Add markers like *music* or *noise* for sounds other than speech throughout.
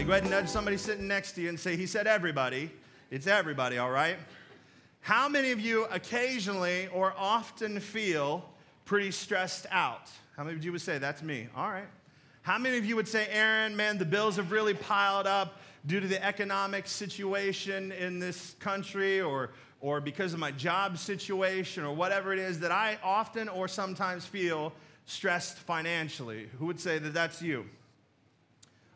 Everybody. Go ahead and nudge somebody sitting next to you and say, He said everybody. It's everybody, all right? How many of you occasionally or often feel pretty stressed out? How many of you would say, That's me? All right. How many of you would say, Aaron, man, the bills have really piled up due to the economic situation in this country or, or because of my job situation or whatever it is that I often or sometimes feel stressed financially? Who would say that that's you?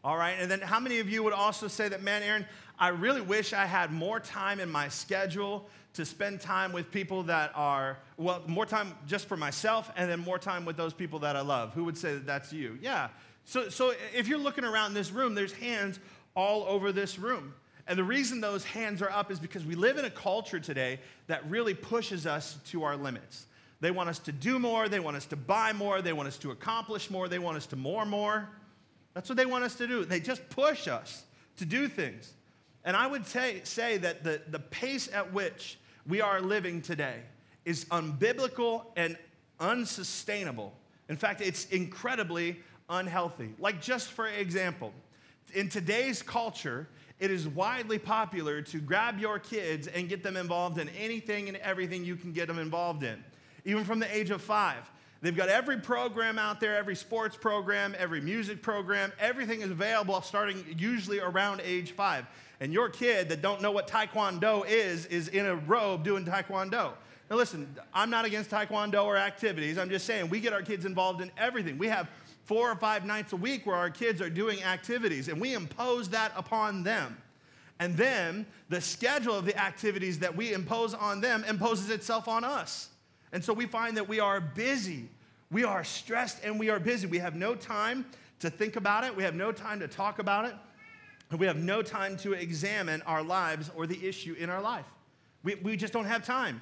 All right. And then how many of you would also say that, man, Aaron, I really wish I had more time in my schedule to spend time with people that are, well, more time just for myself and then more time with those people that I love? Who would say that that's you? Yeah. So, so if you're looking around this room, there's hands all over this room. And the reason those hands are up is because we live in a culture today that really pushes us to our limits. They want us to do more, they want us to buy more, they want us to accomplish more, they want us to more more. That's what they want us to do. They just push us to do things. And I would say, say that the, the pace at which we are living today is unbiblical and unsustainable. In fact, it's incredibly unhealthy. Like, just for example, in today's culture, it is widely popular to grab your kids and get them involved in anything and everything you can get them involved in, even from the age of five. They've got every program out there, every sports program, every music program, everything is available starting usually around age five. And your kid that don't know what Taekwondo is, is in a robe doing Taekwondo. Now, listen, I'm not against Taekwondo or activities. I'm just saying we get our kids involved in everything. We have four or five nights a week where our kids are doing activities, and we impose that upon them. And then the schedule of the activities that we impose on them imposes itself on us. And so we find that we are busy, we are stressed, and we are busy. We have no time to think about it, we have no time to talk about it, and we have no time to examine our lives or the issue in our life. We, we just don't have time.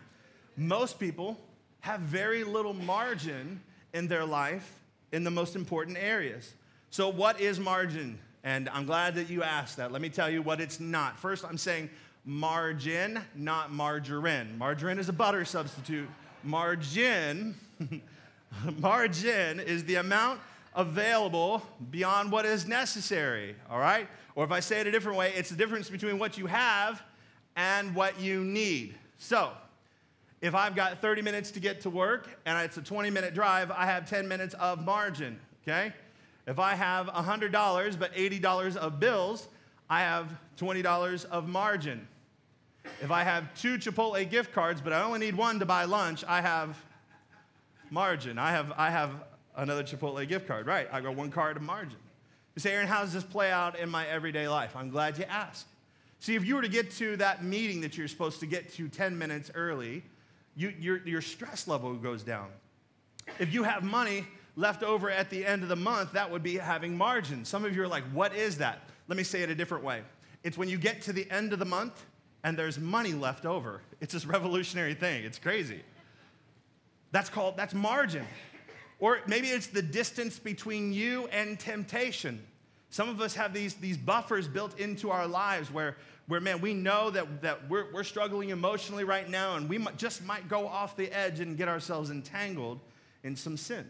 Most people have very little margin in their life in the most important areas. So, what is margin? And I'm glad that you asked that. Let me tell you what it's not. First, I'm saying margin, not margarine. Margarine is a butter substitute. Margin, *laughs* *laughs* margin is the amount available beyond what is necessary, all right? Or if I say it a different way, it's the difference between what you have and what you need. So, if I've got 30 minutes to get to work and it's a 20 minute drive, I have 10 minutes of margin, okay? If I have $100 but $80 of bills, I have $20 of margin. If I have two Chipotle gift cards, but I only need one to buy lunch, I have margin. I have, I have another Chipotle gift card, right? I got one card of margin. You say, Aaron, how does this play out in my everyday life? I'm glad you asked. See, if you were to get to that meeting that you're supposed to get to 10 minutes early, you, your, your stress level goes down. If you have money left over at the end of the month, that would be having margin. Some of you are like, what is that? Let me say it a different way. It's when you get to the end of the month and there's money left over. It's this revolutionary thing. It's crazy. That's called, that's margin. Or maybe it's the distance between you and temptation. Some of us have these, these buffers built into our lives where, where man, we know that, that we're, we're struggling emotionally right now and we just might go off the edge and get ourselves entangled in some sin.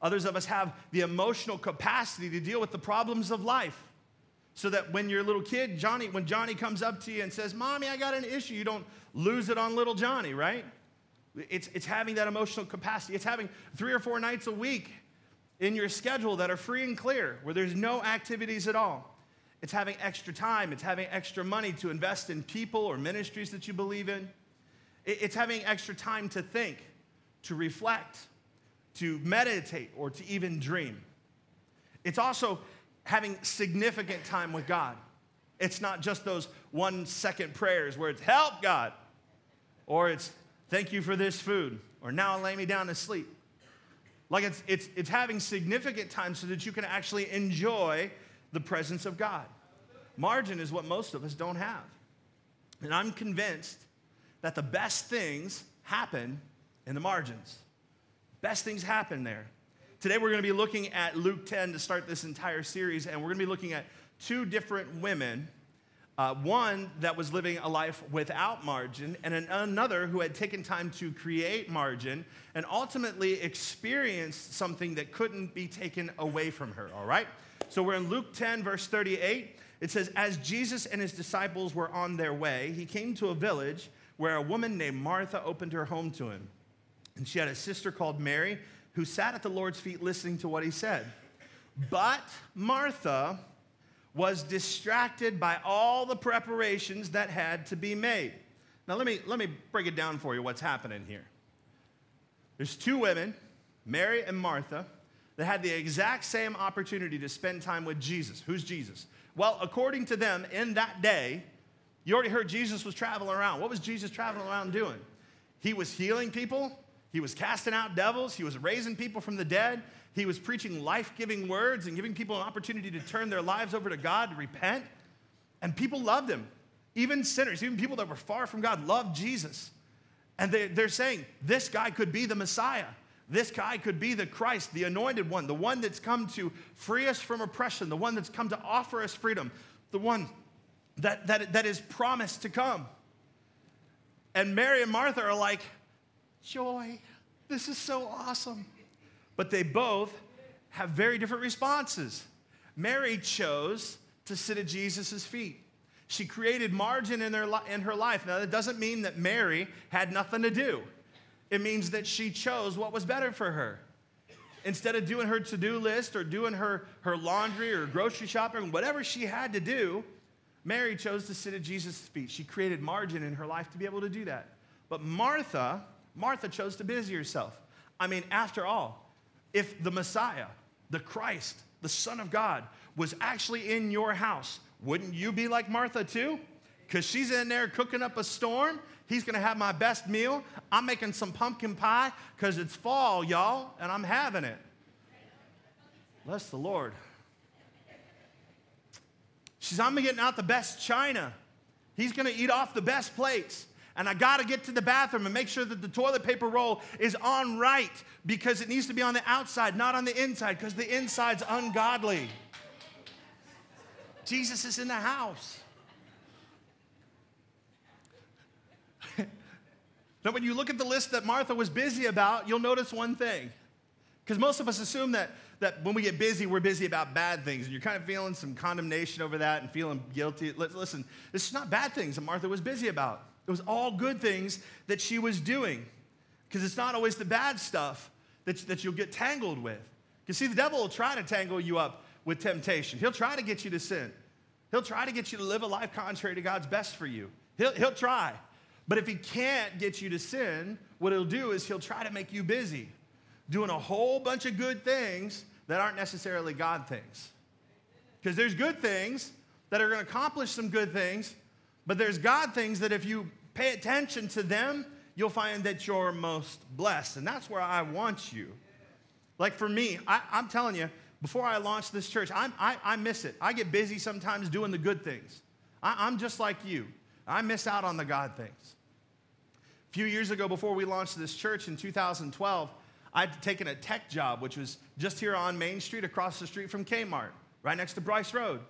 Others of us have the emotional capacity to deal with the problems of life so that when your little kid, Johnny, when Johnny comes up to you and says, Mommy, I got an issue, you don't lose it on little Johnny, right? It's, it's having that emotional capacity. It's having three or four nights a week in your schedule that are free and clear, where there's no activities at all. It's having extra time. It's having extra money to invest in people or ministries that you believe in. It's having extra time to think, to reflect, to meditate, or to even dream. It's also having significant time with God. It's not just those one second prayers where it's help God, or it's thank you for this food, or now lay me down to sleep. Like it's, it's, it's having significant time so that you can actually enjoy the presence of God. Margin is what most of us don't have. And I'm convinced that the best things happen in the margins. Best things happen there. Today we're going to be looking at Luke 10 to start this entire series, and we're going to be looking at two different women. Uh, one that was living a life without margin, and an, another who had taken time to create margin and ultimately experienced something that couldn't be taken away from her, all right? So we're in Luke 10, verse 38. It says, As Jesus and his disciples were on their way, he came to a village where a woman named Martha opened her home to him. And she had a sister called Mary who sat at the Lord's feet listening to what he said. But Martha was distracted by all the preparations that had to be made. Now, let me, let me break it down for you what's happening here. There's two women, Mary and Martha, that had the exact same opportunity to spend time with Jesus. Who's Jesus? Well, according to them, in that day, you already heard Jesus was traveling around. What was Jesus traveling around doing? He was healing people, he was casting out devils, he was raising people from the dead, he was preaching life giving words and giving people an opportunity to turn their lives over to God, to repent. And people loved him. Even sinners, even people that were far from God, loved Jesus. And they, they're saying, this guy could be the Messiah. This guy could be the Christ, the anointed one, the one that's come to free us from oppression, the one that's come to offer us freedom, the one that, that, that is promised to come. And Mary and Martha are like, joy, this is so awesome. But they both have very different responses. Mary chose to sit at Jesus' feet. She created margin in, their, in her life. Now, that doesn't mean that Mary had nothing to do. It means that she chose what was better for her. Instead of doing her to do list or doing her, her laundry or grocery shopping, whatever she had to do, Mary chose to sit at Jesus' feet. She created margin in her life to be able to do that. But Martha, Martha chose to busy herself. I mean, after all, if the Messiah, the Christ, the Son of God, was actually in your house, wouldn't you be like Martha too? Because she's in there cooking up a storm. He's gonna have my best meal. I'm making some pumpkin pie because it's fall, y'all, and I'm having it. Bless the Lord. She says, I'm getting out the best china. He's gonna eat off the best plates. And I gotta get to the bathroom and make sure that the toilet paper roll is on right because it needs to be on the outside, not on the inside, because the inside's ungodly. Jesus is in the house. *laughs* now, when you look at the list that Martha was busy about, you'll notice one thing. Because most of us assume that that when we get busy, we're busy about bad things, and you're kind of feeling some condemnation over that and feeling guilty. Listen, this is not bad things that Martha was busy about. It was all good things that she was doing. Because it's not always the bad stuff that, that you'll get tangled with. You see, the devil will try to tangle you up with temptation. He'll try to get you to sin. He'll try to get you to live a life contrary to God's best for you. He'll, he'll try. But if he can't get you to sin, what he'll do is he'll try to make you busy doing a whole bunch of good things that aren't necessarily God things. Because there's good things that are going to accomplish some good things, but there's God things that if you pay attention to them, you'll find that you're most blessed. And that's where I want you. Like for me, I, am telling you, before I launched this church, I, I miss it. I get busy sometimes doing the good things. I, I'm just like you. I miss out on the God things. A few years ago, before we launched this church in 2012, I'd taken a tech job, which was just here on Main Street, across the street from Kmart, right next to Brice Road.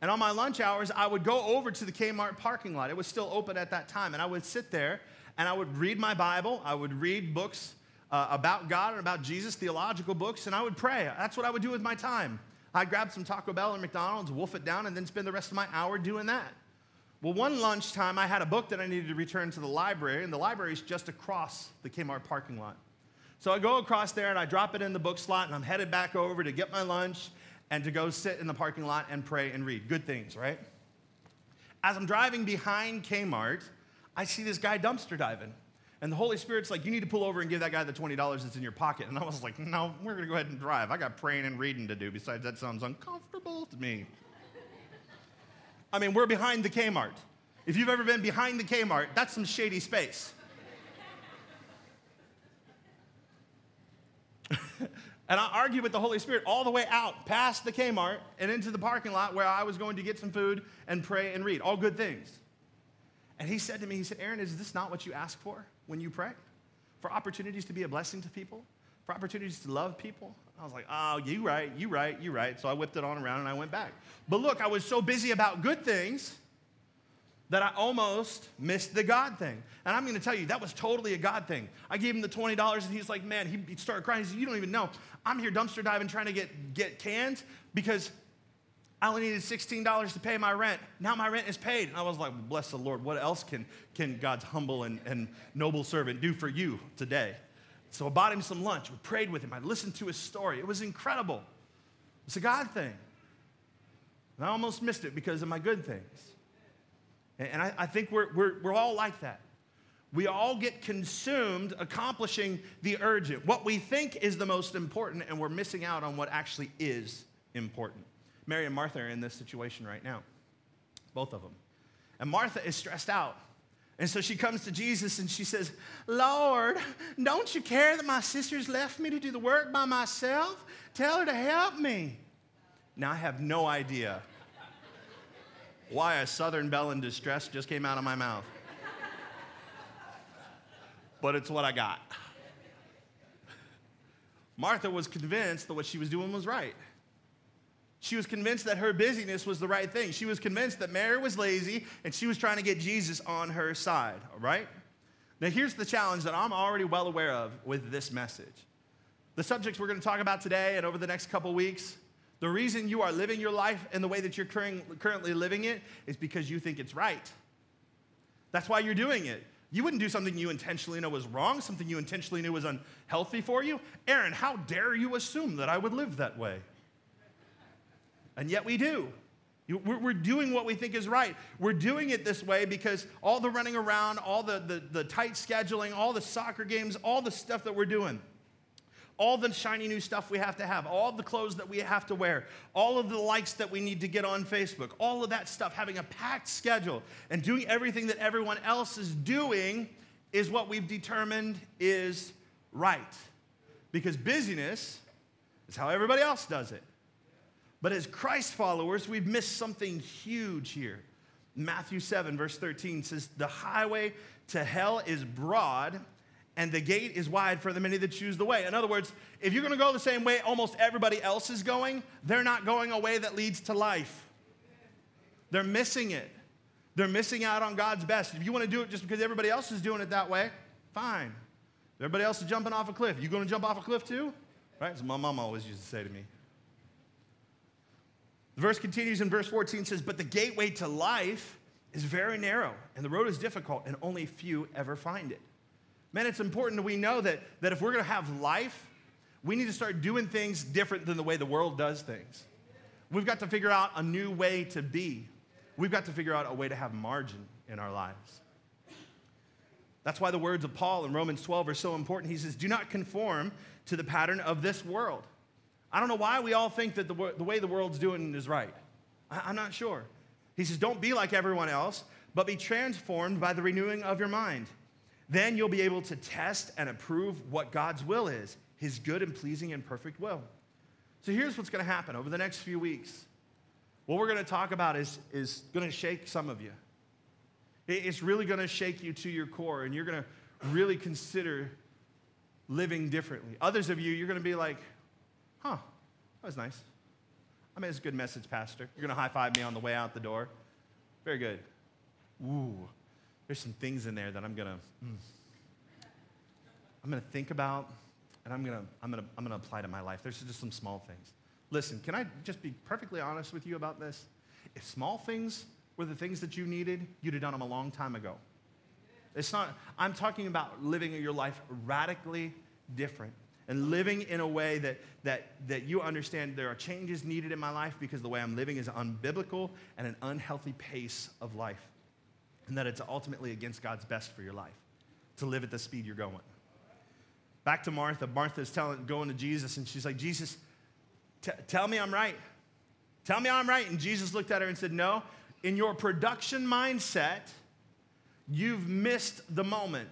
And on my lunch hours, I would go over to the Kmart parking lot. It was still open at that time. And I would sit there and I would read my Bible. I would read books uh, about God and about Jesus, theological books, and I would pray. That's what I would do with my time. I'd grab some Taco Bell or McDonald's, wolf it down, and then spend the rest of my hour doing that. Well, one lunchtime, I had a book that I needed to return to the library, and the library is just across the Kmart parking lot. So I go across there and I drop it in the book slot and I'm headed back over to get my lunch and to go sit in the parking lot and pray and read. Good things, right? As I'm driving behind Kmart, I see this guy dumpster diving. And the Holy Spirit's like, you need to pull over and give that guy the $20 that's in your pocket. And I was like, no, we're going to go ahead and drive. I got praying and reading to do. Besides, that sounds uncomfortable to me. I mean, we're behind the Kmart. If you've ever been behind the Kmart, that's some shady space. *laughs* And I argued with the Holy Spirit all the way out past the Kmart and into the parking lot where I was going to get some food and pray and read. All good things. And he said to me, he said, Aaron, is this not what you ask for when you pray? For opportunities to be a blessing to people? For opportunities to love people? I was like, oh, you right, you right, you right. So I whipped it on around and I went back. But look, I was so busy about good things that I almost missed the God thing. And I'm gonna tell you, that was totally a God thing. I gave him the $20 and he's like, man, he started crying. He said, you don't even know. I'm here dumpster diving trying to get, get cans because I only needed $16 to pay my rent. Now my rent is paid. And I was like, bless the Lord. What else can, can God's humble and, and noble servant do for you today? So I bought him some lunch. We prayed with him. I listened to his story. It was incredible. It's a God thing. And I almost missed it because of my good things. And I, I think we're, we're, we're all like that. We all get consumed accomplishing the urgent, what we think is the most important, and we're missing out on what actually is important. Mary and Martha are in this situation right now, both of them. And Martha is stressed out. And so she comes to Jesus and she says, Lord, don't you care that my sister's left me to do the work by myself? Tell her to help me. Now, I have no idea why a Southern belle in distress just came out of my mouth. But it's what I got. Martha was convinced that what she was doing was right. She was convinced that her busyness was the right thing. She was convinced that Mary was lazy and she was trying to get Jesus on her side, all right? Now, here's the challenge that I'm already well aware of with this message. The subjects we're going to talk about today and over the next couple weeks, the reason you are living your life in the way that you're currently living it is because you think it's right. That's why you're doing it. You wouldn't do something you intentionally know was wrong, something you intentionally knew was unhealthy for you. Aaron, how dare you assume that I would live that way? And yet we do. We're doing what we think is right. We're doing it this way because all the running around, all the, the, the, tight scheduling, all the soccer games, all the stuff that we're doing, all the shiny new stuff we have to have, all the clothes that we have to wear, all of the likes that we need to get on Facebook, all of that stuff, having a packed schedule and doing everything that everyone else is doing is what we've determined is right. Because busyness is how everybody else does it. But as Christ followers, we've missed something huge here. Matthew 7, verse 13 says, The highway to hell is broad, and the gate is wide for the many that choose the way. In other words, if you're going to go the same way almost everybody else is going, they're not going a way that leads to life. They're missing it. They're missing out on God's best. If you want to do it just because everybody else is doing it that way, fine. Everybody else is jumping off a cliff. You going to jump off a cliff too? Right? As my mom always used to say to me. The verse continues in verse 14 says, But the gateway to life is very narrow, and the road is difficult, and only few ever find it. Man, it's important that we know that, that if we're going to have life, we need to start doing things different than the way the world does things. We've got to figure out a new way to be. We've got to figure out a way to have margin in our lives. That's why the words of Paul in Romans 12 are so important. He says, Do not conform to the pattern of this world I don't know why we all think that the, the way the world's doing is right. I, I'm not sure. He says, Don't be like everyone else, but be transformed by the renewing of your mind. Then you'll be able to test and approve what God's will is, his good and pleasing and perfect will. So here's what's going to happen over the next few weeks. What we're going to talk about is, is going to shake some of you. It's really going to shake you to your core, and you're going to really consider living differently. Others of you, you're going to be like, Huh, that was nice. I mean, it's a good message, Pastor. You're going to high five me on the way out the door. Very good. Ooh, there's some things in there that I'm to. Mm, I'm to think about and I'm to I'm to I'm to apply to my life. There's just some small things. Listen, can I just be perfectly honest with you about this? If small things were the things that you needed, you'd have done them a long time ago. It's not I'm talking about living your life radically different and living in a way that, that, that you understand there are changes needed in my life because the way I'm living is unbiblical and an unhealthy pace of life. And that it's ultimately against God's best for your life to live at the speed you're going. Back to Martha. Martha's telling, going to Jesus, and she's like, Jesus, t- tell me I'm right. Tell me I'm right. And Jesus looked at her and said, No, in your production mindset, you've missed the moment.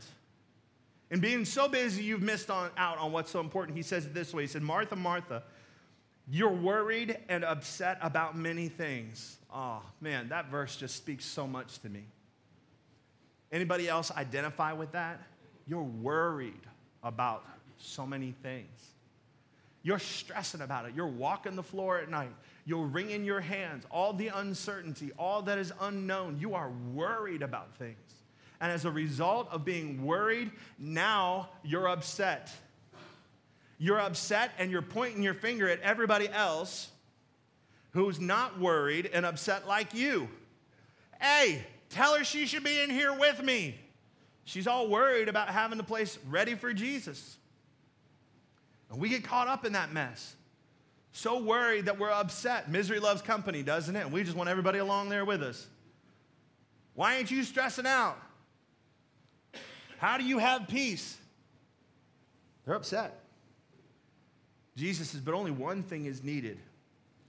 And being so busy, you've missed on, out on what's so important. He says it this way He said, Martha, Martha, you're worried and upset about many things. Oh, man, that verse just speaks so much to me. Anybody else identify with that? You're worried about so many things. You're stressing about it. You're walking the floor at night. You're wringing your hands. All the uncertainty, all that is unknown. You are worried about things. And as a result of being worried, now you're upset. You're upset and you're pointing your finger at everybody else who's not worried and upset like you. Hey, tell her she should be in here with me. She's all worried about having the place ready for Jesus. And we get caught up in that mess. So worried that we're upset. Misery loves company, doesn't it? And we just want everybody along there with us. Why ain't you stressing out? How do you have peace? They're upset. Jesus says, but only one thing is needed.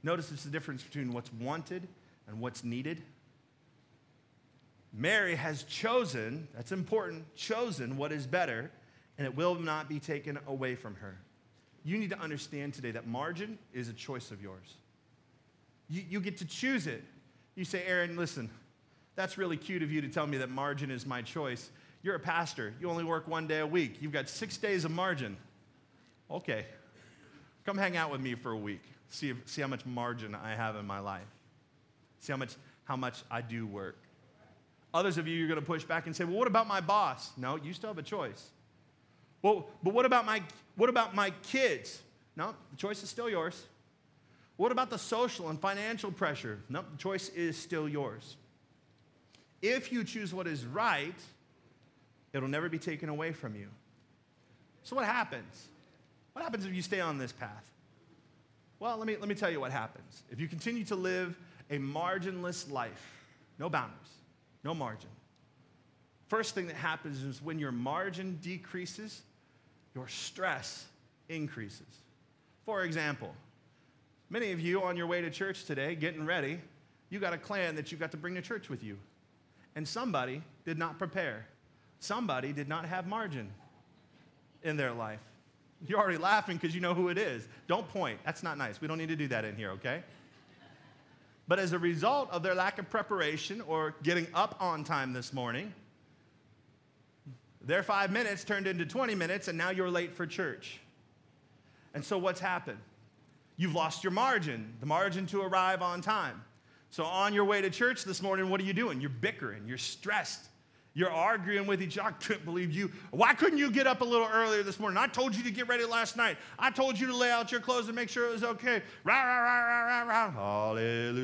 Notice it's the difference between what's wanted and what's needed. Mary has chosen, that's important, chosen what is better, and it will not be taken away from her. You need to understand today that margin is a choice of yours. You, you get to choose it. You say, Aaron, listen, that's really cute of you to tell me that margin is my choice. You're a pastor. You only work one day a week. You've got six days of margin. Okay. Come hang out with me for a week. See, if, see how much margin I have in my life. See how much, how much I do work. Others of you, you're going to push back and say, well, what about my boss? No, you still have a choice. Well, but what about my, what about my kids? No, the choice is still yours. What about the social and financial pressure? No, the choice is still yours. If you choose what is right, it'll never be taken away from you. So, what happens? What happens if you stay on this path? Well, let me, let me tell you what happens. If you continue to live a marginless life, no boundaries, no margin, first thing that happens is when your margin decreases, your stress increases. For example, many of you on your way to church today, getting ready, you got a clan that you got to bring to church with you. And somebody did not prepare. Somebody did not have margin in their life. You're already laughing because you know who it is. Don't point. That's not nice. We don't need to do that in here, okay? But as a result of their lack of preparation or getting up on time this morning, their five minutes turned into 20 minutes, and now you're late for church. And so, what's happened? You've lost your margin, the margin to arrive on time. So, on your way to church this morning, what are you doing? You're bickering, you're stressed, you're arguing with each other. I couldn't believe you. Why couldn't you get up a little earlier this morning? I told you to get ready last night. I told you to lay out your clothes and make sure it was okay. Rah, rah, rah, rah, rah, rah. Hallelujah.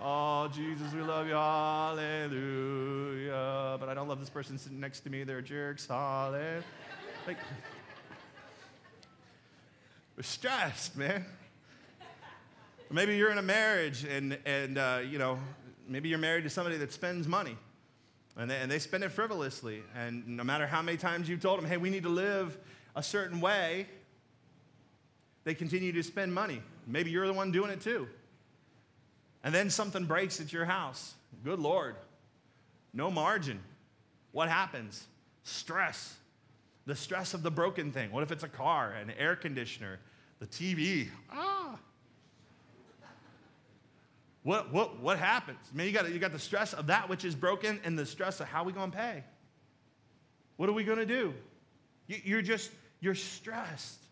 Oh, Jesus, we love you. Hallelujah. But I don't love this person sitting next to me. They're jerks. Hallelujah. Like, *laughs* we're stressed, man. Maybe you're in a marriage and, and uh, you know, maybe you're married to somebody that spends money and they, and they spend it frivolously. And no matter how many times you've told them, hey, we need to live a certain way, they continue to spend money. Maybe you're the one doing it too. And then something breaks at your house. Good Lord. No margin. What happens? Stress. The stress of the broken thing. What if it's a car, an air conditioner, the TV? Ah, what, what, what happens? Man, you got, you got the stress of that which is broken and the stress of how we going to pay. What are we going to do? You, you're just, you're stressed.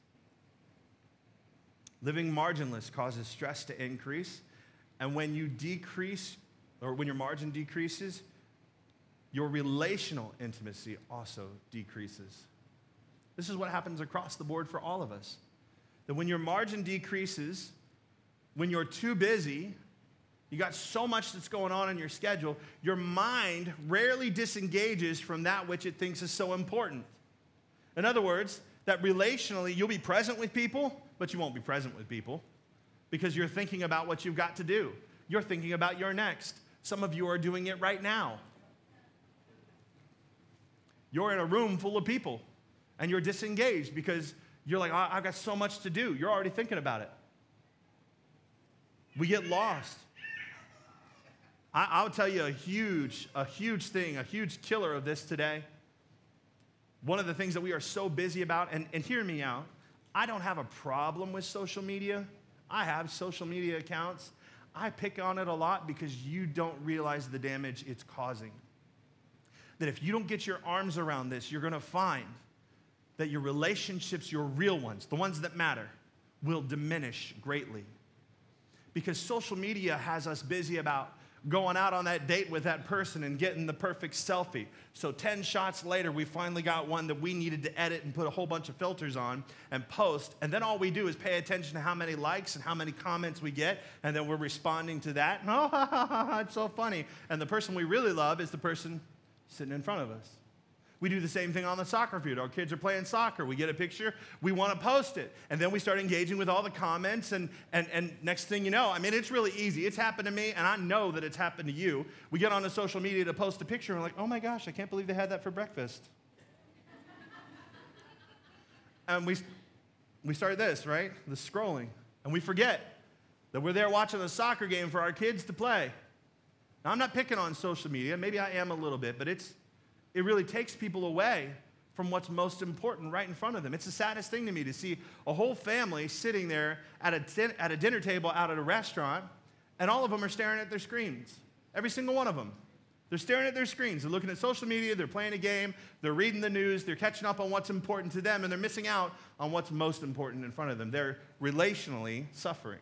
Living marginless causes stress to increase. And when you decrease, or when your margin decreases, your relational intimacy also decreases. This is what happens across the board for all of us. That when your margin decreases, when you're too busy, you got so much that's going on in your schedule, your mind rarely disengages from that which it thinks is so important. In other words, that relationally, you'll be present with people, but you won't be present with people because you're thinking about what you've got to do. You're thinking about your next. Some of you are doing it right now. You're in a room full of people and you're disengaged because you're like, I've got so much to do. You're already thinking about it. We get lost. I, I'll tell you a huge, a huge thing, a huge killer of this today. One of the things that we are so busy about, and, and hear me out, I don't have a problem with social media. I have social media accounts. I pick on it a lot because you don't realize the damage it's causing. That if you don't get your arms around this, you're to find that your relationships, your real ones, the ones that matter, will diminish greatly. Because social media has us busy about going out on that date with that person and getting the perfect selfie. So 10 shots later, we finally got one that we needed to edit and put a whole bunch of filters on and post. And then all we do is pay attention to how many likes and how many comments we get. And then we're responding to that. *laughs* Oh, *laughs* it's so funny. And the person we really love is the person sitting in front of us. We do the same thing on the soccer field. Our kids are playing soccer. We get a picture, we want to post it. And then we start engaging with all the comments. And, and, and next thing you know, I mean, it's really easy. It's happened to me, and I know that it's happened to you. We get on the social media to post a picture, and we're like, oh my gosh, I can't believe they had that for breakfast. *laughs* and we, we start this, right? The scrolling. And we forget that we're there watching a soccer game for our kids to play. Now, I'm not picking on social media. Maybe I am a little bit, but it's it really takes people away from what's most important right in front of them. It's the saddest thing to me to see a whole family sitting there at a, din- at a dinner table out at a restaurant, and all of them are staring at their screens. Every single one of them. They're staring at their screens. They're looking at social media, they're playing a game, they're reading the news, they're catching up on what's important to them, and they're missing out on what's most important in front of them. They're relationally suffering.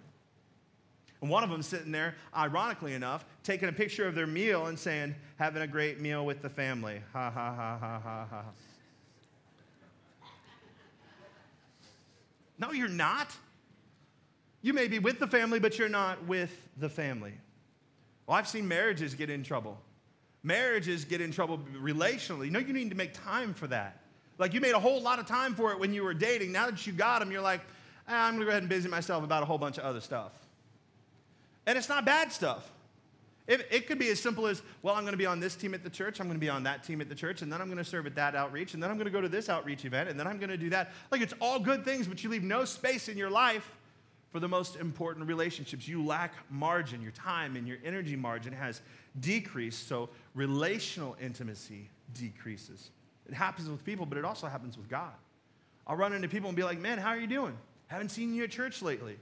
And one of them sitting there, ironically enough, taking a picture of their meal and saying, having a great meal with the family. Ha ha ha ha ha ha. No, you're not. You may be with the family, but you're not with the family. Well, I've seen marriages get in trouble. Marriages get in trouble relationally. No, you need to make time for that. Like you made a whole lot of time for it when you were dating. Now that you got them, you're like, ah, I'm going to go ahead and busy myself about a whole bunch of other stuff. And it's not bad stuff. It, it, could be as simple as, well, I'm going to be on this team at the church, I'm going to be on that team at the church, and then I'm going to serve at that outreach, and then I'm going to go to this outreach event, and then I'm going to do that. Like, it's all good things, but you leave no space in your life for the most important relationships. You lack margin. Your time and your energy margin has decreased, so relational intimacy decreases. It happens with people, but it also happens with God. I'll run into people and be like, man, how are you doing? Haven't seen you at church lately.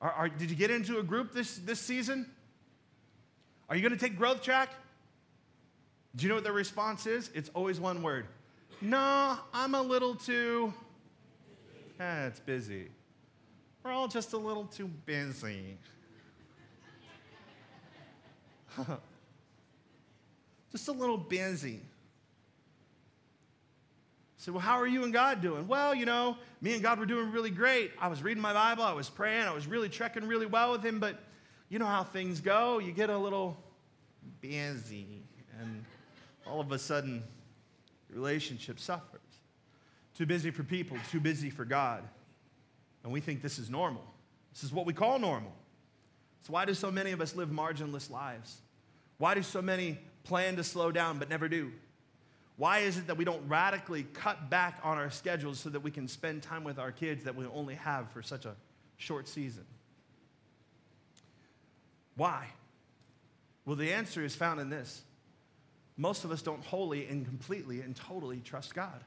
Are, are, did you get into a group this, this season? Are you going to take growth track? Do you know what their response is? It's always one word. No, I'm a little too. Eh, it's busy. We're all just a little too busy. *laughs* just a little busy. So, well, how are you and God doing? Well, you know, me and God were doing really great. I was reading my Bible, I was praying, I was really trekking really well with Him, but you know how things go. You get a little busy, and all of a sudden, relationship suffers. Too busy for people, too busy for God. And we think this is normal. This is what we call normal. So, why do so many of us live marginless lives? Why do so many plan to slow down but never do? Why is it that we don't radically cut back on our schedules so that we can spend time with our kids that we only have for such a short season? Why? Well, the answer is found in this. Most of us don't wholly and completely and totally trust God.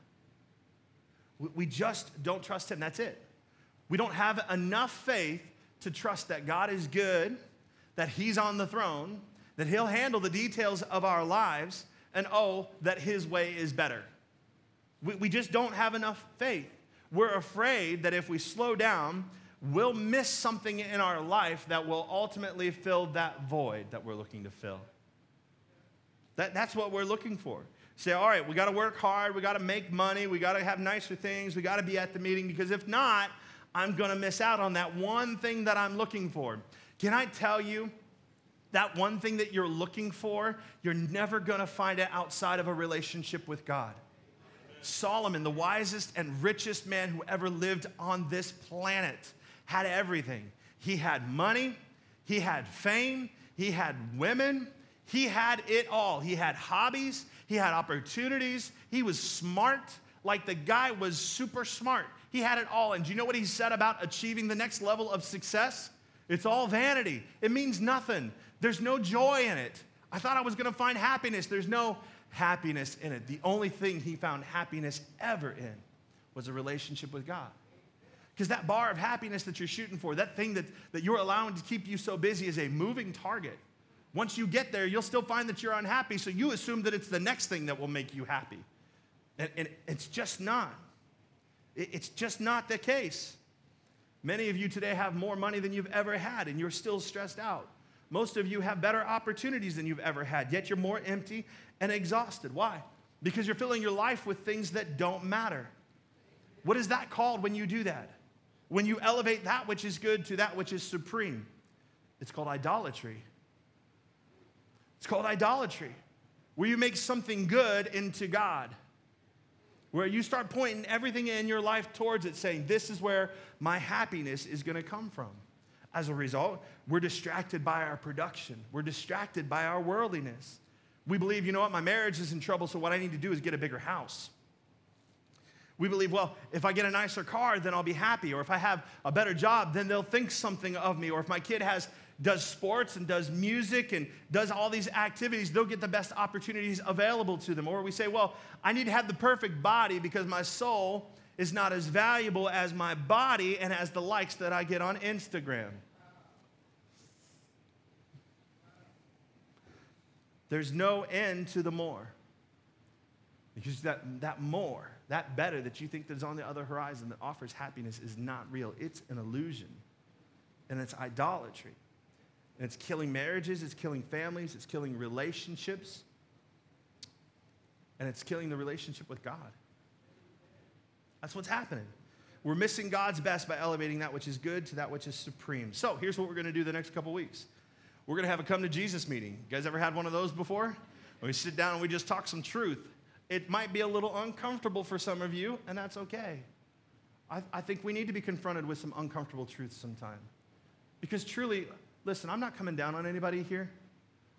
We just don't trust Him. That's it. We don't have enough faith to trust that God is good, that He's on the throne, that He'll handle the details of our lives, and oh, that his way is better. We, we just don't have enough faith. We're afraid that if we slow down, we'll miss something in our life that will ultimately fill that void that we're looking to fill. That, that's what we're looking for. Say, all right, we got to work hard, we got to make money, we got to have nicer things, we got to be at the meeting, because if not, I'm going to miss out on that one thing that I'm looking for. Can I tell you, that one thing that you're looking for, you're never gonna find it outside of a relationship with God. Solomon, the wisest and richest man who ever lived on this planet, had everything. He had money, he had fame, he had women, he had it all. He had hobbies, he had opportunities, he was smart. Like the guy was super smart. He had it all. And do you know what he said about achieving the next level of success? It's all vanity. It means nothing. There's no joy in it. I thought I was going to find happiness. There's no happiness in it. The only thing he found happiness ever in was a relationship with God. Because that bar of happiness that you're shooting for, that thing that, that you're allowing to keep you so busy, is a moving target. Once you get there, you'll still find that you're unhappy, so you assume that it's the next thing that will make you happy. And, and it's just not. It, it's just not the case. Many of you today have more money than you've ever had, and you're still stressed out. Most of you have better opportunities than you've ever had, yet you're more empty and exhausted. Why? Because you're filling your life with things that don't matter. What is that called when you do that? When you elevate that which is good to that which is supreme? It's called idolatry. It's called idolatry, where you make something good into God, where you start pointing everything in your life towards it, saying, This is where my happiness is going to come from. As a result, we're distracted by our production, we're distracted by our worldliness. We believe, you know what, my marriage is in trouble, so what I need to do is get a bigger house. We believe, well, if I get a nicer car, then I'll be happy. Or if I have a better job, then they'll think something of me. Or if my kid has does sports and does music and does all these activities, they'll get the best opportunities available to them. Or we say, well, I need to have the perfect body because my soul is not as valuable as my body and as the likes that I get on Instagram. There's no end to the more. Because that, that more, that better that you think that's on the other horizon that offers happiness is not real. It's an illusion. And it's idolatry. And it's killing marriages, it's killing families, it's killing relationships, and it's killing the relationship with God. That's what's happening. We're missing God's best by elevating that which is good to that which is supreme. So here's what we're going to do the next couple weeks. We're going to have a come to Jesus meeting. You guys ever had one of those before? we sit down and we just talk some truth. It might be a little uncomfortable for some of you, and that's okay. I, I think we need to be confronted with some uncomfortable truths sometime. Because truly, listen, I'm not coming down on anybody here.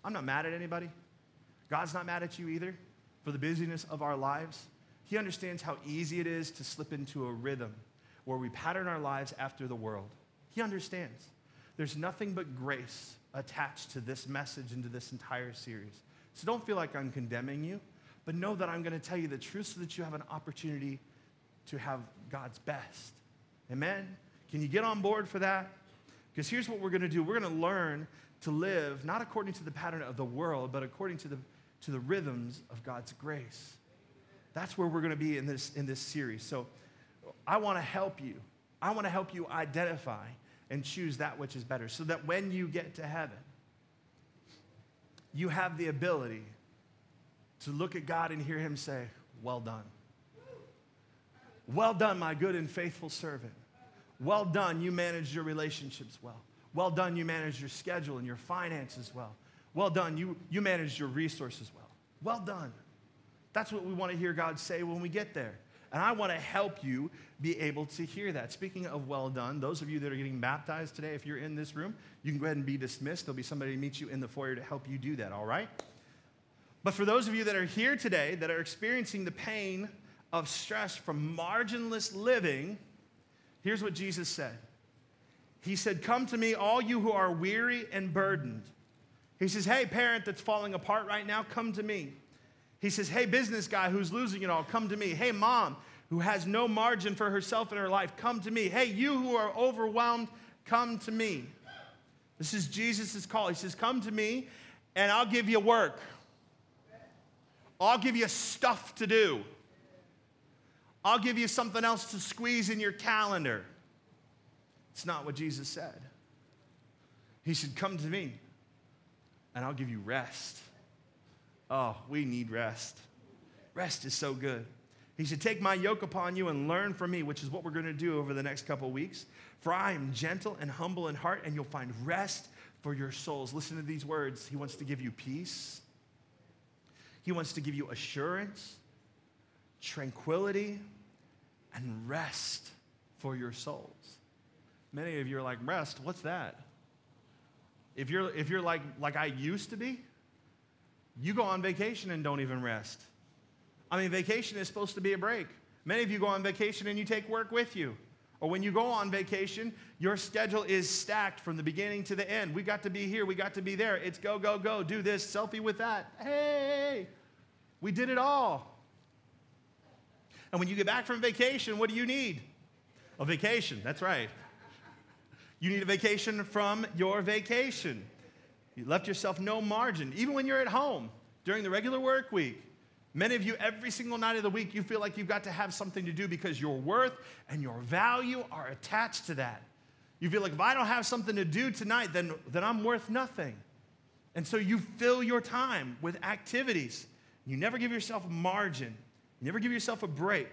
I'm not mad at anybody. God's not mad at you either for the busyness of our lives. He understands how easy it is to slip into a rhythm where we pattern our lives after the world. He understands. There's nothing but grace attached to this message and to this entire series. So don't feel like I'm condemning you, but know that I'm going to tell you the truth so that you have an opportunity to have God's best. Amen? Can you get on board for that? Because here's what we're going to do we're going to learn to live not according to the pattern of the world, but according to the, to the rhythms of God's grace. That's where we're going to be in this, in this series. So I want to help you. I want to help you identify and choose that which is better so that when you get to heaven, you have the ability to look at God and hear Him say, Well done. Well done, my good and faithful servant. Well done, you managed your relationships well. Well done, you managed your schedule and your finances well. Well done, you, you managed your resources well. Well done. That's what we want to hear God say when we get there. And I want to help you be able to hear that. Speaking of well done, those of you that are getting baptized today, if you're in this room, you can go ahead and be dismissed. There'll be somebody to meet you in the foyer to help you do that, all right? But for those of you that are here today that are experiencing the pain of stress from marginless living, here's what Jesus said He said, Come to me, all you who are weary and burdened. He says, Hey, parent that's falling apart right now, come to me. He says, Hey, business guy who's losing it all, come to me. Hey, mom who has no margin for herself in her life, come to me. Hey, you who are overwhelmed, come to me. This is Jesus' call. He says, Come to me and I'll give you work. I'll give you stuff to do. I'll give you something else to squeeze in your calendar. It's not what Jesus said. He said, Come to me and I'll give you rest. Oh, we need rest. Rest is so good. He said, Take my yoke upon you and learn from me, which is what we're going to do over the next couple weeks. For I am gentle and humble in heart, and you'll find rest for your souls. Listen to these words. He wants to give you peace, He wants to give you assurance, tranquility, and rest for your souls. Many of you are like, Rest? What's that? If you're, if you're like, like I used to be, you go on vacation and don't even rest. I mean, vacation is supposed to be a break. Many of you go on vacation and you take work with you. Or when you go on vacation, your schedule is stacked from the beginning to the end. We got to be here, we got to be there. It's go, go, go, do this, selfie with that. Hey, we did it all. And when you get back from vacation, what do you need? A vacation, that's right. You need a vacation from your vacation. You left yourself no margin, even when you're at home during the regular work week. Many of you, every single night of the week, you feel like you've got to have something to do because your worth and your value are attached to that. You feel like if I don't have something to do tonight, then, then I'm worth nothing. And so you fill your time with activities. You never give yourself margin, never give yourself a break.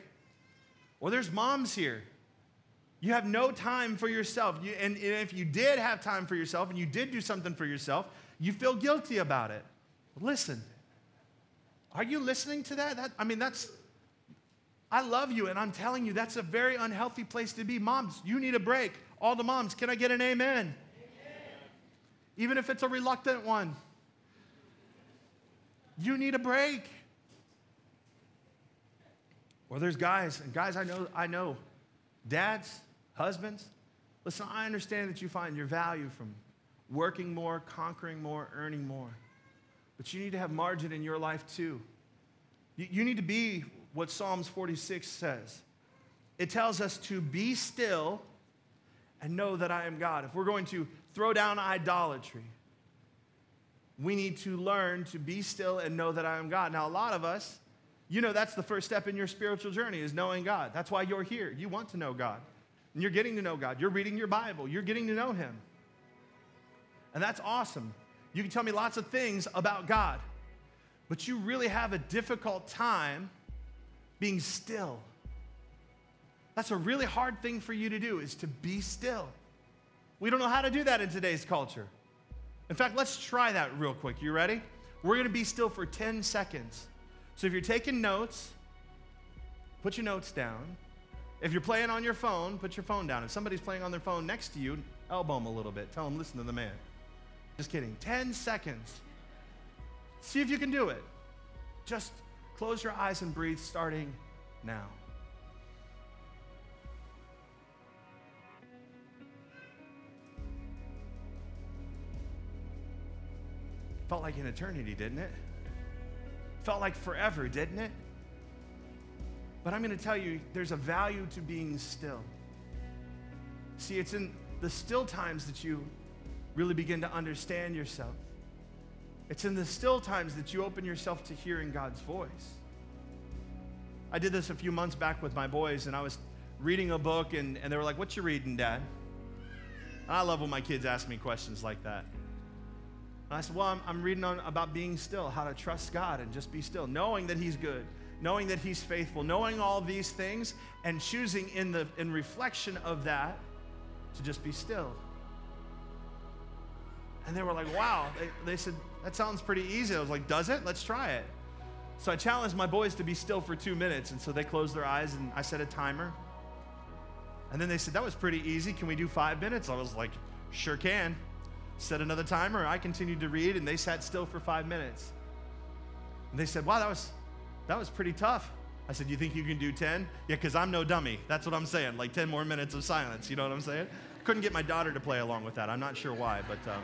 Or there's moms here. You have no time for yourself. You, and, and if you did have time for yourself and you did do something for yourself, you feel guilty about it. Listen, are you listening to that? that? I mean, that's, I love you, and I'm telling you, that's a very unhealthy place to be. Moms, you need a break. All the moms, can I get an amen? amen. Even if it's a reluctant one, you need a break. Or there's guys, and guys I know, I know, dads, husbands. Listen, I understand that you find your value from working more, conquering more, earning more. But you need to have margin in your life too. You, you need to be what Psalms 46 says. It tells us to be still and know that I am God. If we're going to throw down idolatry, we need to learn to be still and know that I am God. Now, a lot of us, you know, that's the first step in your spiritual journey is knowing God. That's why you're here. You want to know God. And you're getting to know God. You're reading your Bible. You're getting to know Him. And that's awesome. You can tell me lots of things about God, but you really have a difficult time being still. That's a really hard thing for you to do is to be still. We don't know how to do that in today's culture. In fact, let's try that real quick. You ready? We're going to be still for 10 seconds. So if you're taking notes, put your notes down. If you're playing on your phone, put your phone down. If somebody's playing on their phone next to you, elbow them a little bit. Tell them, listen to the man. Just kidding. 10 seconds. See if you can do it. Just close your eyes and breathe starting now. Felt like an eternity, didn't it? Felt like forever, didn't it? But I'm going to tell you, there's a value to being still. See, it's in the still times that you really begin to understand yourself. It's in the still times that you open yourself to hearing God's voice. I did this a few months back with my boys, and I was reading a book, and, and they were like, What you reading, Dad? And I love when my kids ask me questions like that. And I said, Well, I'm, I'm reading on about being still, how to trust God and just be still, knowing that He's good, knowing that He's faithful, knowing all these things, and choosing in, the, in reflection of that to just be still. And they were like, wow. They, they said, that sounds pretty easy. I was like, does it? Let's try it. So I challenged my boys to be still for two minutes. And so they closed their eyes and I set a timer. And then they said, that was pretty easy. Can we do five minutes? I was like, sure can. Set another timer. I continued to read and they sat still for five minutes. And they said, wow, that was, that was pretty tough. I said, you think you can do 10? Yeah, because I'm no dummy. That's what I'm saying. Like 10 more minutes of silence. You know what I'm saying? Couldn't get my daughter to play along with that. I'm not sure why, but. Um,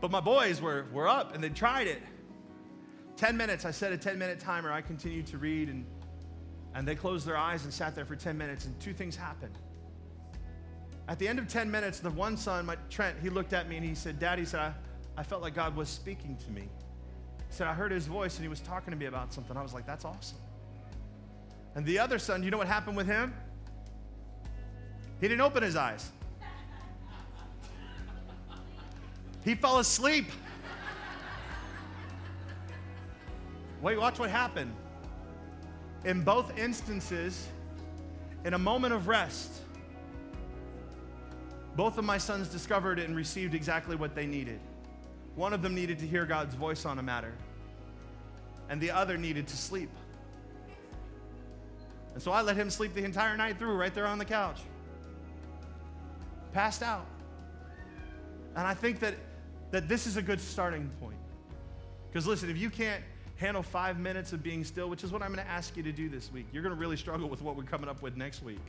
but my boys were, were up and they tried it. 10 minutes, I set a 10 minute timer. I continued to read and, and they closed their eyes and sat there for 10 minutes, and two things happened. At the end of 10 minutes, the one son, my Trent, he looked at me and he said, Daddy said, I, I felt like God was speaking to me. He said, I heard his voice and he was talking to me about something. I was like, that's awesome. And the other son, you know what happened with him? He didn't open his eyes. He fell asleep. Wait, watch what happened. In both instances, in a moment of rest, both of my sons discovered and received exactly what they needed. One of them needed to hear God's voice on a matter, and the other needed to sleep. And so I let him sleep the entire night through right there on the couch. Passed out. And I think that that this is a good starting point. Because listen, if you can't handle five minutes of being still, which is what I'm going to ask you to do this week. You're going to really struggle with what we're coming up with next week.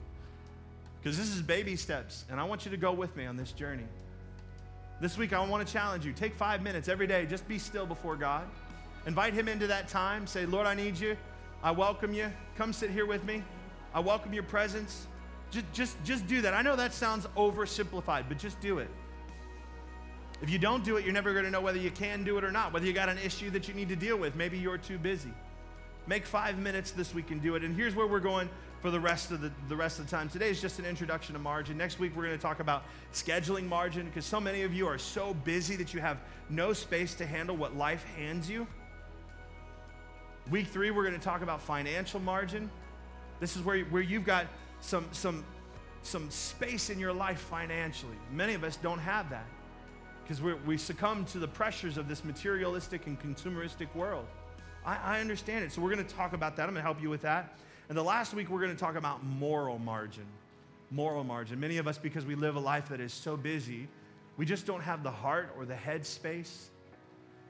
Because this is baby steps, and I want you to go with me on this journey. This week, I want to challenge you. Take five minutes every day, just be still before God. Invite Him into that time. Say, Lord, I need you. I welcome you. Come sit here with me. I welcome your presence. Just, just, just do that. I know that sounds oversimplified, but just do it. If you don't do it, you're never going to know whether you can do it or not, whether you got an issue that you need to deal with. Maybe you're too busy. Make five minutes this week and do it. And here's where we're going for the rest of the, the rest of the time. Today is just an introduction to margin. Next week, we're going to talk about scheduling margin because so many of you are so busy that you have no space to handle what life hands you. Week three, we're going to talk about financial margin. This is where, where you've got some, some, some space in your life financially. Many of us don't have that because we we succumb to the pressures of this materialistic and consumeristic world. I, I understand it. So we're going to talk about that. I'm going to help you with that. And the last week, we're going to talk about moral margin. Moral margin. Many of us, because we live a life that is so busy, we just don't have the heart or the head space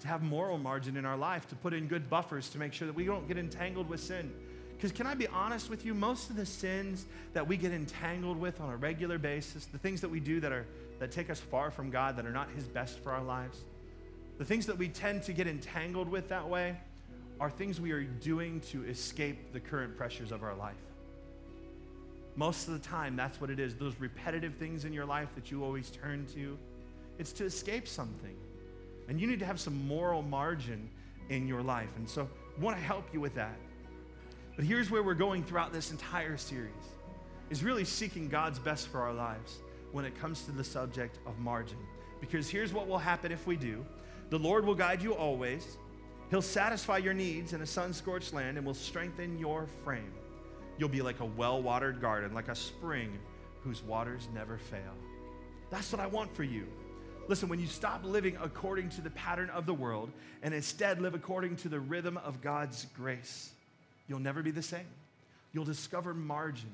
to have moral margin in our life, to put in good buffers to make sure that we don't get entangled with sin. Because, can I be honest with you? Most of the sins that we get entangled with on a regular basis, the things that we do that, are, that take us far from God, that are not His best for our lives, the things that we tend to get entangled with that way are things we are doing to escape the current pressures of our life. Most of the time, that's what it is. Those repetitive things in your life that you always turn to, it's to escape something. And you need to have some moral margin in your life. And so I want to help you with that. But here's where we're going throughout this entire series is really seeking God's best for our lives when it comes to the subject of margin. Because here's what will happen if we do. The Lord will guide you always. He'll satisfy your needs in a sun-scorched land and will strengthen your frame. You'll be like a well-watered garden, like a spring whose waters never fail. That's what I want for you. Listen, when you stop living according to the pattern of the world and instead live according to the rhythm of God's grace, You'll never be the same. You'll discover margin,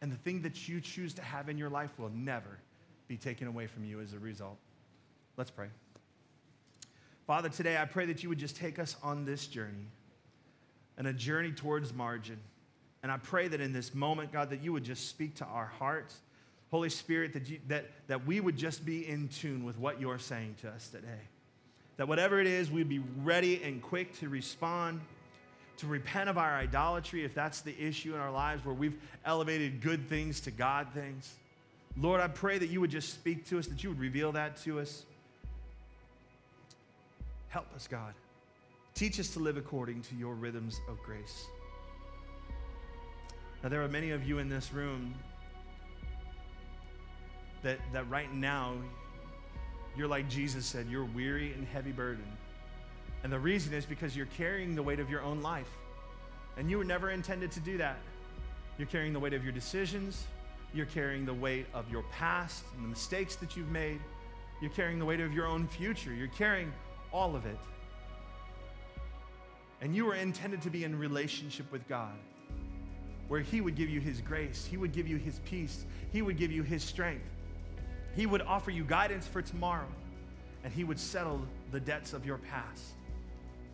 and the thing that you choose to have in your life will never be taken away from you as a result. Let's pray. Father, today I pray that you would just take us on this journey and a journey towards margin. And I pray that in this moment, God, that you would just speak to our hearts. Holy Spirit, that, you, that, that we would just be in tune with what you're saying to us today. That whatever it is, we'd be ready and quick to respond to repent of our idolatry if that's the issue in our lives where we've elevated good things to God things. Lord, I pray that you would just speak to us, that you would reveal that to us. Help us, God. Teach us to live according to your rhythms of grace. Now, there are many of you in this room that, that right now, you're like Jesus said, you're weary and heavy burdened. And the reason is because you're carrying the weight of your own life. And you were never intended to do that. You're carrying the weight of your decisions. You're carrying the weight of your past and the mistakes that you've made. You're carrying the weight of your own future. You're carrying all of it. And you were intended to be in relationship with God, where He would give you His grace, He would give you His peace, He would give you His strength, He would offer you guidance for tomorrow, and He would settle the debts of your past.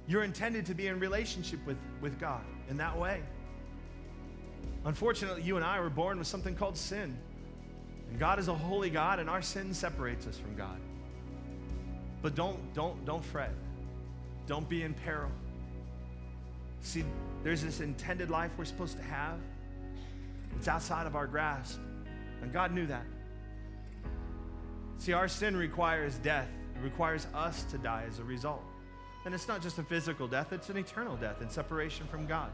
You're intended to be in relationship with, with God in that way. Unfortunately, you and I were born with something called sin. And God is a holy God, and our sin separates us from God. But don't, don't, don't fret. Don't be in peril. See, there's this intended life we're supposed to have. It's outside of our grasp. And God knew that. See, our sin requires death. It requires us to die as a result. And it's not just a physical death, it's an eternal death and separation from God.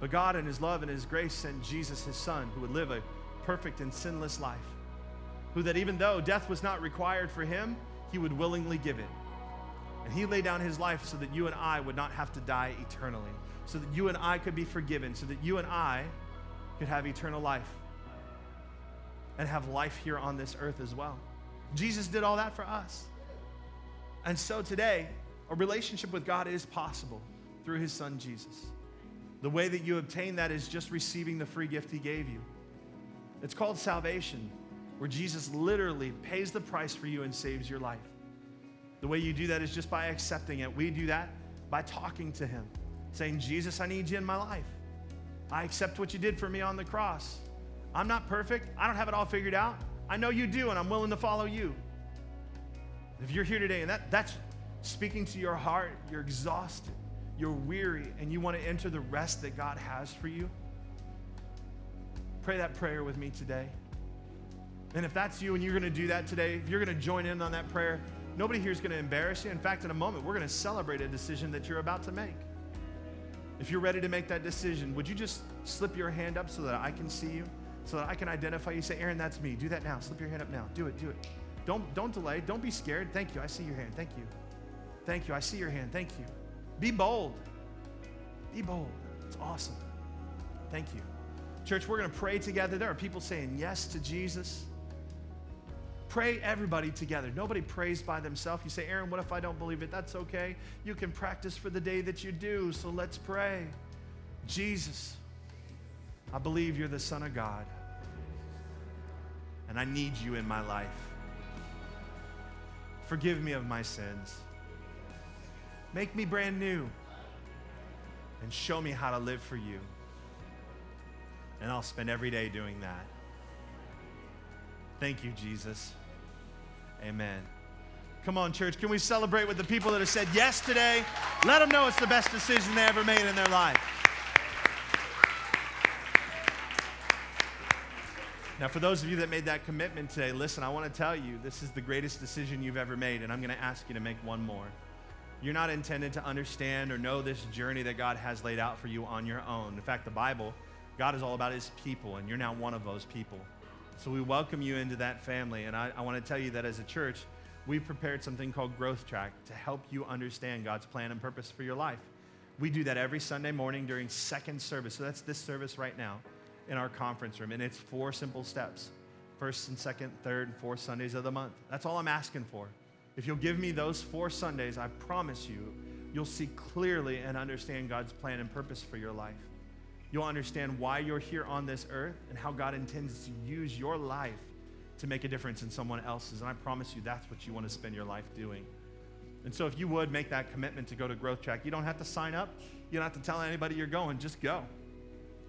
But God, in His love and His grace, sent Jesus, His Son, who would live a perfect and sinless life. Who, that even though death was not required for Him, He would willingly give it. And He laid down His life so that you and I would not have to die eternally, so that you and I could be forgiven, so that you and I could have eternal life and have life here on this earth as well. Jesus did all that for us. And so today, a relationship with God is possible through his son Jesus. The way that you obtain that is just receiving the free gift he gave you. It's called salvation, where Jesus literally pays the price for you and saves your life. The way you do that is just by accepting it. We do that by talking to Him, saying, Jesus, I need you in my life. I accept what you did for me on the cross. I'm not perfect, I don't have it all figured out. I know you do, and I'm willing to follow you. If you're here today and that, that's speaking to your heart, you're exhausted, you're weary, and you want to enter the rest that God has for you, pray that prayer with me today. And if that's you and you're going to do that today, if you're going to join in on that prayer, nobody here is going to embarrass you. In fact, in a moment, we're going to celebrate a decision that you're about to make. If you're ready to make that decision, would you just slip your hand up so that I can see you, so that I can identify you? Say, Aaron, that's me. Do that now. Slip your hand up now. Do it, do it. Don't, don't delay. Don't be scared. Thank you. I see your hand. Thank you. Thank you. I see your hand. Thank you. Be bold. Be bold. It's awesome. Thank you. Church, we're going to pray together. There are people saying yes to Jesus. Pray everybody together. Nobody prays by themselves. You say, Aaron, what if I don't believe it? That's okay. You can practice for the day that you do. So let's pray. Jesus, I believe you're the Son of God, and I need you in my life. Forgive me of my sins. Make me brand new and show me how to live for you. And I'll spend every day doing that. Thank you, Jesus. Amen. Come on, church. Can we celebrate with the people that have said yes today? Let them know it's the best decision they ever made in their life. Now, for those of you that made that commitment today, listen, I want to tell you this is the greatest decision you've ever made, and I'm going to ask you to make one more. You're not intended to understand or know this journey that God has laid out for you on your own. In fact, the Bible, God is all about his people, and you're now one of those people. So we welcome you into that family, and I, I want to tell you that as a church, we've prepared something called Growth Track to help you understand God's plan and purpose for your life. We do that every Sunday morning during second service. So that's this service right now in our conference room, and it's four simple steps first and second, third, and fourth Sundays of the month. That's all I'm asking for. If you'll give me those four Sundays, I promise you, you'll see clearly and understand God's plan and purpose for your life. You'll understand why you're here on this earth and how God intends to use your life to make a difference in someone else's. And I promise you, that's what you want to spend your life doing. And so, if you would make that commitment to go to Growth Track, you don't have to sign up. You don't have to tell anybody you're going. Just go.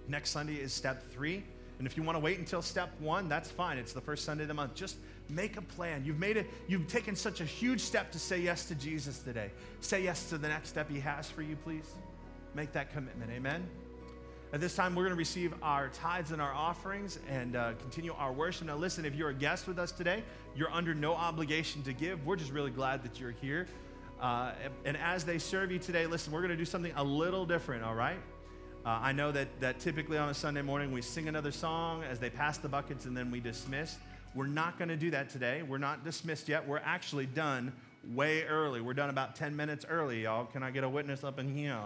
Next Sunday is step three. And if you want to wait until step one, that's fine. It's the first Sunday of the month. Just make a plan. You've made it, you've taken such a huge step to say yes to Jesus today. Say yes to the next step he has for you, please. Make that commitment. Amen. At this time, we're going to receive our tithes and our offerings and uh, continue our worship. Now, listen, if you're a guest with us today, you're under no obligation to give. We're just really glad that you're here. Uh, and as they serve you today, listen, we're going to do something a little different, all right? Uh, I know that, that typically on a Sunday morning we sing another song as they pass the buckets and then we dismiss. We're not going to do that today. We're not dismissed yet. We're actually done way early. We're done about 10 minutes early, y'all. Can I get a witness up in here?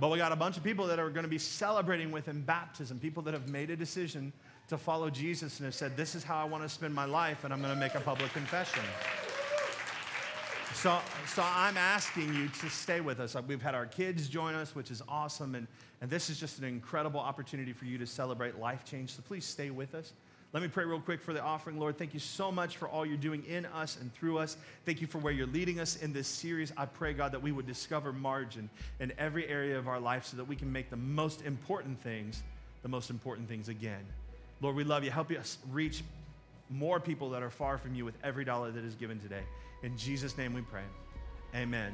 But we got a bunch of people that are going to be celebrating with in baptism, people that have made a decision to follow Jesus and have said, This is how I want to spend my life, and I'm going to make a public confession. So, so I'm asking you to stay with us. We've had our kids join us, which is awesome. And, and this is just an incredible opportunity for you to celebrate life change. So please stay with us. Let me pray real quick for the offering. Lord, thank you so much for all you're doing in us and through us. Thank you for where you're leading us in this series. I pray, God, that we would discover margin in every area of our life so that we can make the most important things the most important things again. Lord, we love you. Help us reach more people that are far from you with every dollar that is given today. In Jesus' name we pray. Amen.